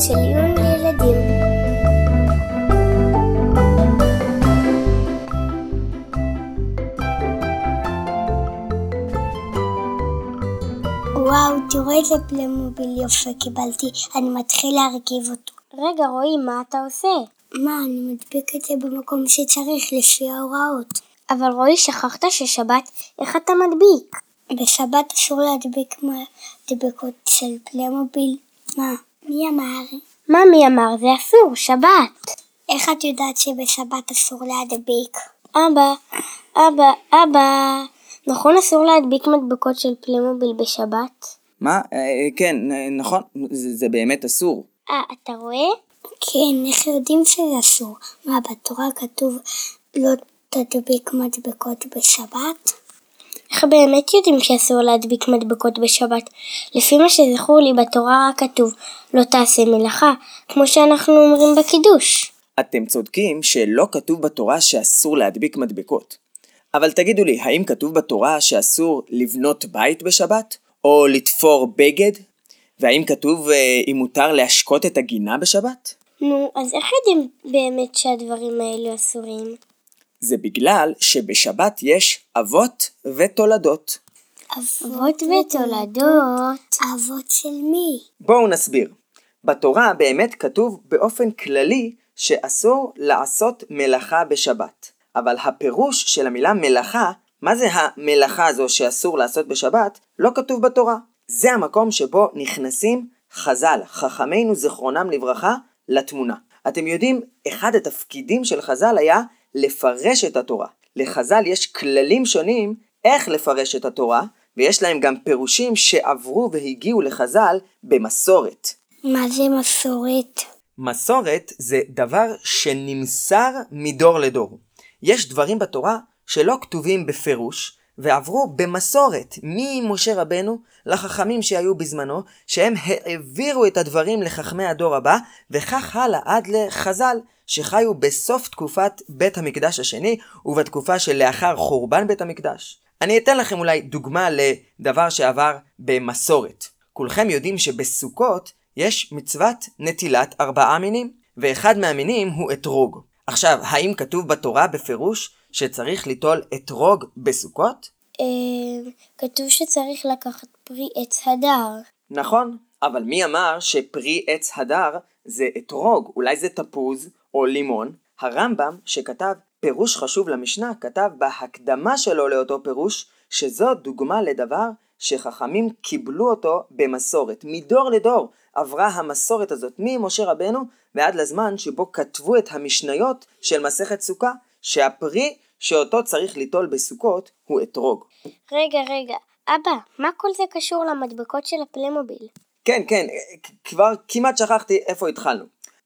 עיון לילדים. וואו, תראו איזה פלמוביל יופי קיבלתי, אני מתחיל להרכיב אותו. רגע, רועי, מה אתה עושה? מה, אני מדביק את זה במקום שצריך, לפי ההוראות. אבל רועי, שכחת ששבת, איך אתה מדביק? בשבת אסור להדביק מדבקות של פלמוביל. מה, מי אמר? מה מי אמר? זה אסור, שבת. איך את יודעת שבשבת אסור להדביק? אבא, אבא, אבא. נכון אסור להדביק מדבקות של פלמוביל בשבת? מה? אה, כן, נכון, זה, זה באמת אסור. אה, אתה רואה? כן, איך יודעים שזה אסור? מה, בתורה כתוב לא תדביק מדבקות בשבת? איך באמת יודעים שאסור להדביק מדבקות בשבת? לפי מה שזכור לי בתורה רק כתוב לא תעשה מלאכה, כמו שאנחנו אומרים בקידוש. אתם צודקים שלא כתוב בתורה שאסור להדביק מדבקות. אבל תגידו לי, האם כתוב בתורה שאסור לבנות בית בשבת? או לתפור בגד? והאם כתוב אה, אם מותר להשקות את הגינה בשבת? נו, אז איך יודעים באמת שהדברים האלו אסורים? זה בגלל שבשבת יש אבות ותולדות. אבות ותולדות? אבות של מי? בואו נסביר. בתורה באמת כתוב באופן כללי שאסור לעשות מלאכה בשבת. אבל הפירוש של המילה מלאכה, מה זה המלאכה הזו שאסור לעשות בשבת, לא כתוב בתורה. זה המקום שבו נכנסים חז"ל, חכמינו זיכרונם לברכה, לתמונה. אתם יודעים, אחד התפקידים של חז"ל היה לפרש את התורה. לחז"ל יש כללים שונים איך לפרש את התורה, ויש להם גם פירושים שעברו והגיעו לחז"ל במסורת. מה זה מסורת? מסורת זה דבר שנמסר מדור לדור. יש דברים בתורה שלא כתובים בפירוש, ועברו במסורת ממשה רבנו לחכמים שהיו בזמנו, שהם העבירו את הדברים לחכמי הדור הבא, וכך הלאה עד לחז"ל, שחיו בסוף תקופת בית המקדש השני, ובתקופה שלאחר חורבן בית המקדש. אני אתן לכם אולי דוגמה לדבר שעבר במסורת. כולכם יודעים שבסוכות יש מצוות נטילת ארבעה מינים, ואחד מהמינים הוא אתרוג. עכשיו, האם כתוב בתורה בפירוש שצריך ליטול אתרוג בסוכות? אה, כתוב שצריך לקחת פרי עץ הדר. נכון, אבל מי אמר שפרי עץ הדר זה אתרוג? אולי זה תפוז או לימון? הרמב"ם, שכתב פירוש חשוב למשנה, כתב בהקדמה שלו לאותו פירוש, שזו דוגמה לדבר שחכמים קיבלו אותו במסורת. מדור לדור עברה המסורת הזאת ממשה רבנו ועד לזמן שבו כתבו את המשניות של מסכת סוכה, שהפרי שאותו צריך ליטול בסוכות הוא אתרוג. רגע, רגע, אבא, מה כל זה קשור למדבקות של הפלמוביל? כן, כן, כבר כמעט שכחתי איפה התחלנו.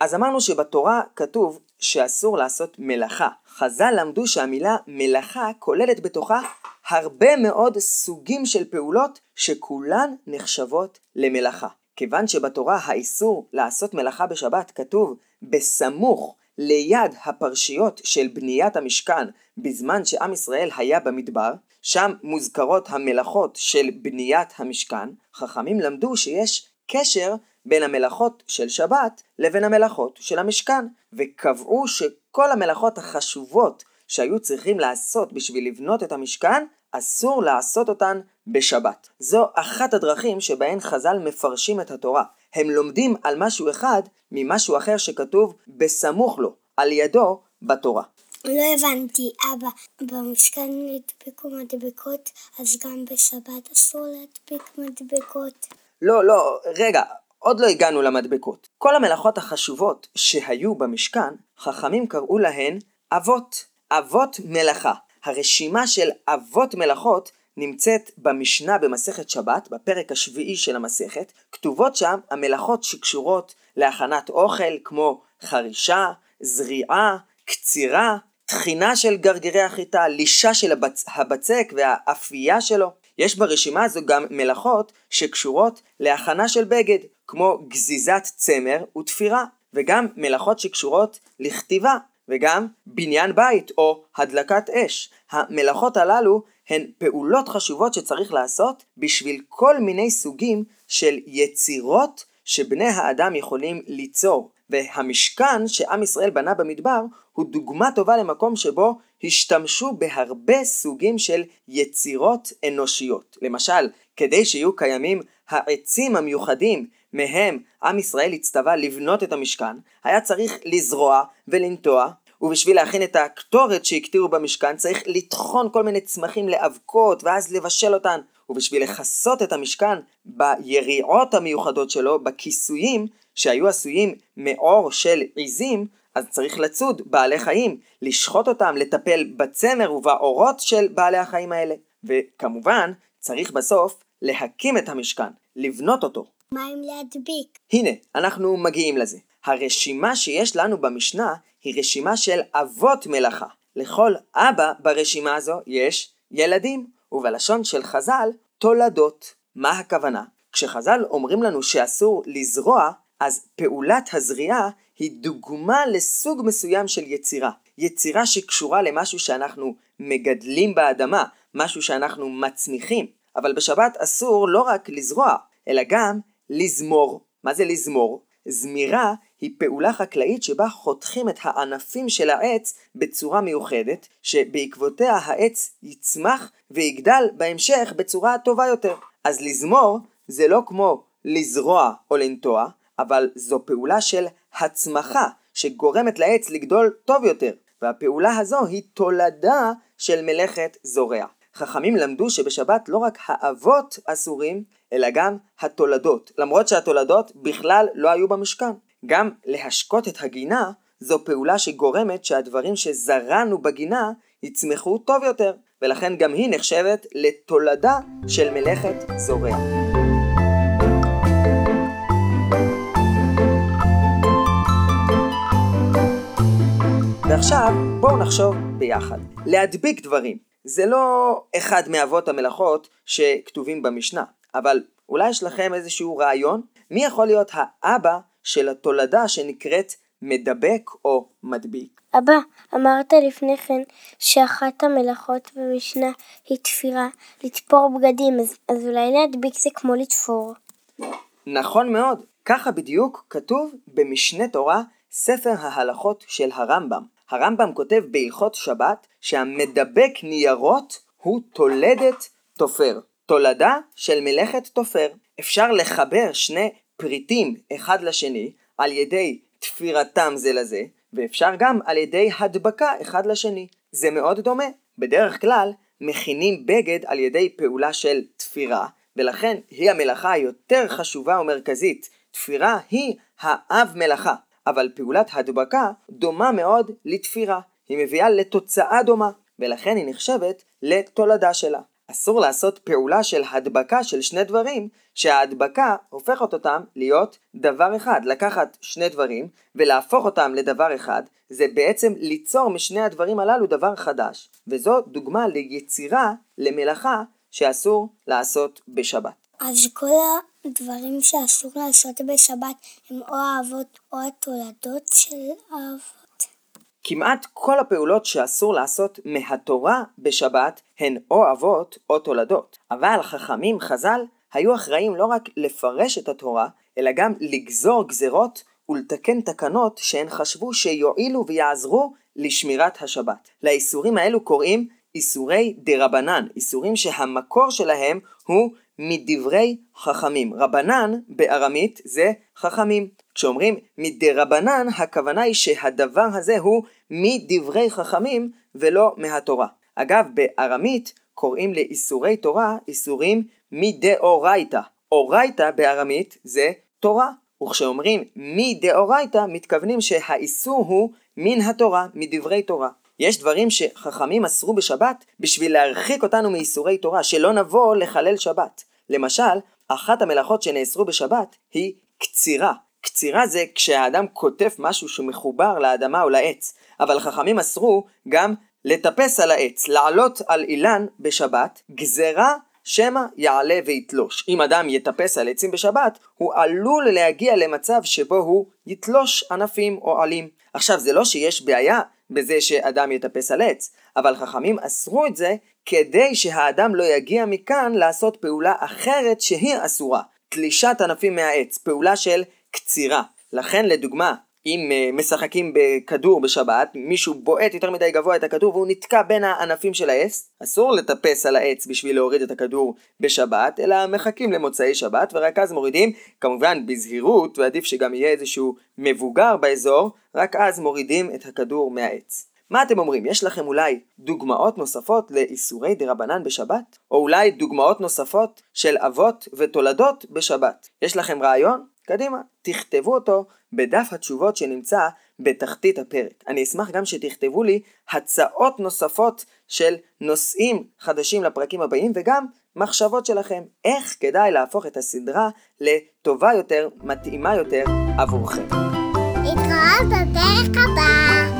אז אמרנו שבתורה כתוב שאסור לעשות מלאכה. חז"ל למדו שהמילה מלאכה כוללת בתוכה הרבה מאוד סוגים של פעולות שכולן נחשבות למלאכה. כיוון שבתורה האיסור לעשות מלאכה בשבת כתוב בסמוך ליד הפרשיות של בניית המשכן בזמן שעם ישראל היה במדבר, שם מוזכרות המלאכות של בניית המשכן, חכמים למדו שיש קשר בין המלאכות של שבת לבין המלאכות של המשכן, וקבעו שכל המלאכות החשובות שהיו צריכים לעשות בשביל לבנות את המשכן, אסור לעשות אותן בשבת. זו אחת הדרכים שבהן חז"ל מפרשים את התורה. הם לומדים על משהו אחד ממשהו אחר שכתוב בסמוך לו, על ידו, בתורה. לא הבנתי, אבא, במשכן נדבקו מדבקות, אז גם בשבת אסור להדביק מדבקות? לא, לא, רגע, עוד לא הגענו למדבקות. כל המלאכות החשובות שהיו במשכן, חכמים קראו להן אבות. אבות מלאכה. הרשימה של אבות מלאכות נמצאת במשנה במסכת שבת, בפרק השביעי של המסכת, כתובות שם המלאכות שקשורות להכנת אוכל, כמו חרישה, זריעה, קצירה, טחינה של גרגירי החיטה, לישה של הבצ... הבצק והאפייה שלו. יש ברשימה הזו גם מלאכות שקשורות להכנה של בגד, כמו גזיזת צמר ותפירה, וגם מלאכות שקשורות לכתיבה, וגם בניין בית או הדלקת אש. המלאכות הללו הן פעולות חשובות שצריך לעשות בשביל כל מיני סוגים של יצירות שבני האדם יכולים ליצור, והמשכן שעם ישראל בנה במדבר הוא דוגמה טובה למקום שבו השתמשו בהרבה סוגים של יצירות אנושיות. למשל, כדי שיהיו קיימים העצים המיוחדים מהם עם ישראל הצטווה לבנות את המשכן, היה צריך לזרוע ולנטוע, ובשביל להכין את הקטורת שהקטירו במשכן צריך לטחון כל מיני צמחים לאבקות ואז לבשל אותן, ובשביל לכסות את המשכן ביריעות המיוחדות שלו, בכיסויים שהיו עשויים מעור של עיזים, אז צריך לצוד בעלי חיים, לשחוט אותם, לטפל בצמר ובאורות של בעלי החיים האלה. וכמובן, צריך בסוף להקים את המשכן, לבנות אותו. מה עם להדביק? הנה, אנחנו מגיעים לזה. הרשימה שיש לנו במשנה היא רשימה של אבות מלאכה. לכל אבא ברשימה הזו יש ילדים, ובלשון של חז"ל, תולדות. מה הכוונה? כשחז"ל אומרים לנו שאסור לזרוע, אז פעולת הזריעה היא דוגמה לסוג מסוים של יצירה. יצירה שקשורה למשהו שאנחנו מגדלים באדמה, משהו שאנחנו מצמיחים. אבל בשבת אסור לא רק לזרוע, אלא גם לזמור. מה זה לזמור? זמירה היא פעולה חקלאית שבה חותכים את הענפים של העץ בצורה מיוחדת, שבעקבותיה העץ יצמח ויגדל בהמשך בצורה טובה יותר. אז לזמור זה לא כמו לזרוע או לנטוע, אבל זו פעולה של הצמחה שגורמת לעץ לגדול טוב יותר, והפעולה הזו היא תולדה של מלאכת זורע. חכמים למדו שבשבת לא רק האבות אסורים, אלא גם התולדות, למרות שהתולדות בכלל לא היו במשכן. גם להשקות את הגינה זו פעולה שגורמת שהדברים שזרענו בגינה יצמחו טוב יותר, ולכן גם היא נחשבת לתולדה של מלאכת זורע. ועכשיו בואו נחשוב ביחד. להדביק דברים זה לא אחד מאבות המלאכות שכתובים במשנה, אבל אולי יש לכם איזשהו רעיון? מי יכול להיות האבא של התולדה שנקראת מדבק או מדביק? אבא, אמרת לפני כן שאחת המלאכות במשנה היא תפירה, לתפור בגדים, אז, אז אולי להדביק זה כמו לתפור. נכון מאוד, ככה בדיוק כתוב במשנה תורה, ספר ההלכות של הרמב"ם. הרמב"ם כותב בהלכות שבת שהמדבק ניירות הוא תולדת תופר. תולדה של מלאכת תופר. אפשר לחבר שני פריטים אחד לשני על ידי תפירתם זה לזה, ואפשר גם על ידי הדבקה אחד לשני. זה מאוד דומה. בדרך כלל מכינים בגד על ידי פעולה של תפירה, ולכן היא המלאכה היותר חשובה ומרכזית. תפירה היא האב מלאכה. אבל פעולת הדבקה דומה מאוד לתפירה. היא מביאה לתוצאה דומה, ולכן היא נחשבת לתולדה שלה. אסור לעשות פעולה של הדבקה של שני דברים, שההדבקה הופכת אותם להיות דבר אחד. לקחת שני דברים ולהפוך אותם לדבר אחד, זה בעצם ליצור משני הדברים הללו דבר חדש. וזו דוגמה ליצירה, למלאכה, שאסור לעשות בשבת. אז כל הדברים שאסור לעשות בשבת הם או האבות או התולדות של האבות. כמעט כל הפעולות שאסור לעשות מהתורה בשבת הן או אבות או תולדות. אבל חכמים חז"ל היו אחראים לא רק לפרש את התורה, אלא גם לגזור גזרות ולתקן תקנות שהן חשבו שיועילו ויעזרו לשמירת השבת. לאיסורים האלו קוראים איסורי דרבנן, איסורים שהמקור שלהם הוא מדברי חכמים. רבנן בארמית זה חכמים. כשאומרים מדרבנן, הכוונה היא שהדבר הזה הוא מדברי חכמים ולא מהתורה. אגב, בארמית קוראים לאיסורי תורה איסורים מדאורייתא. אורייתא בארמית זה תורה. וכשאומרים מדאורייתא, מתכוונים שהאיסור הוא מן התורה, מדברי תורה. יש דברים שחכמים אסרו בשבת בשביל להרחיק אותנו מאיסורי תורה, שלא נבוא לחלל שבת. למשל, אחת המלאכות שנאסרו בשבת היא קצירה. קצירה זה כשהאדם קוטף משהו שמחובר לאדמה או לעץ, אבל חכמים אסרו גם לטפס על העץ, לעלות על אילן בשבת, גזרה שמא יעלה ויתלוש. אם אדם יטפס על עצים בשבת, הוא עלול להגיע למצב שבו הוא יתלוש ענפים או עלים. עכשיו, זה לא שיש בעיה בזה שאדם יטפס על עץ, אבל חכמים אסרו את זה כדי שהאדם לא יגיע מכאן לעשות פעולה אחרת שהיא אסורה. תלישת ענפים מהעץ, פעולה של קצירה. לכן לדוגמה, אם uh, משחקים בכדור בשבת, מישהו בועט יותר מדי גבוה את הכדור והוא נתקע בין הענפים של העץ, אסור לטפס על העץ בשביל להוריד את הכדור בשבת, אלא מחכים למוצאי שבת ורק אז מורידים, כמובן בזהירות, ועדיף שגם יהיה איזשהו מבוגר באזור, רק אז מורידים את הכדור מהעץ. מה אתם אומרים? יש לכם אולי דוגמאות נוספות לאיסורי דרבנן בשבת? או אולי דוגמאות נוספות של אבות ותולדות בשבת? יש לכם רעיון? קדימה, תכתבו אותו בדף התשובות שנמצא בתחתית הפרק. אני אשמח גם שתכתבו לי הצעות נוספות של נושאים חדשים לפרקים הבאים וגם מחשבות שלכם איך כדאי להפוך את הסדרה לטובה יותר, מתאימה יותר עבורכם. להתראות בפרק הבא.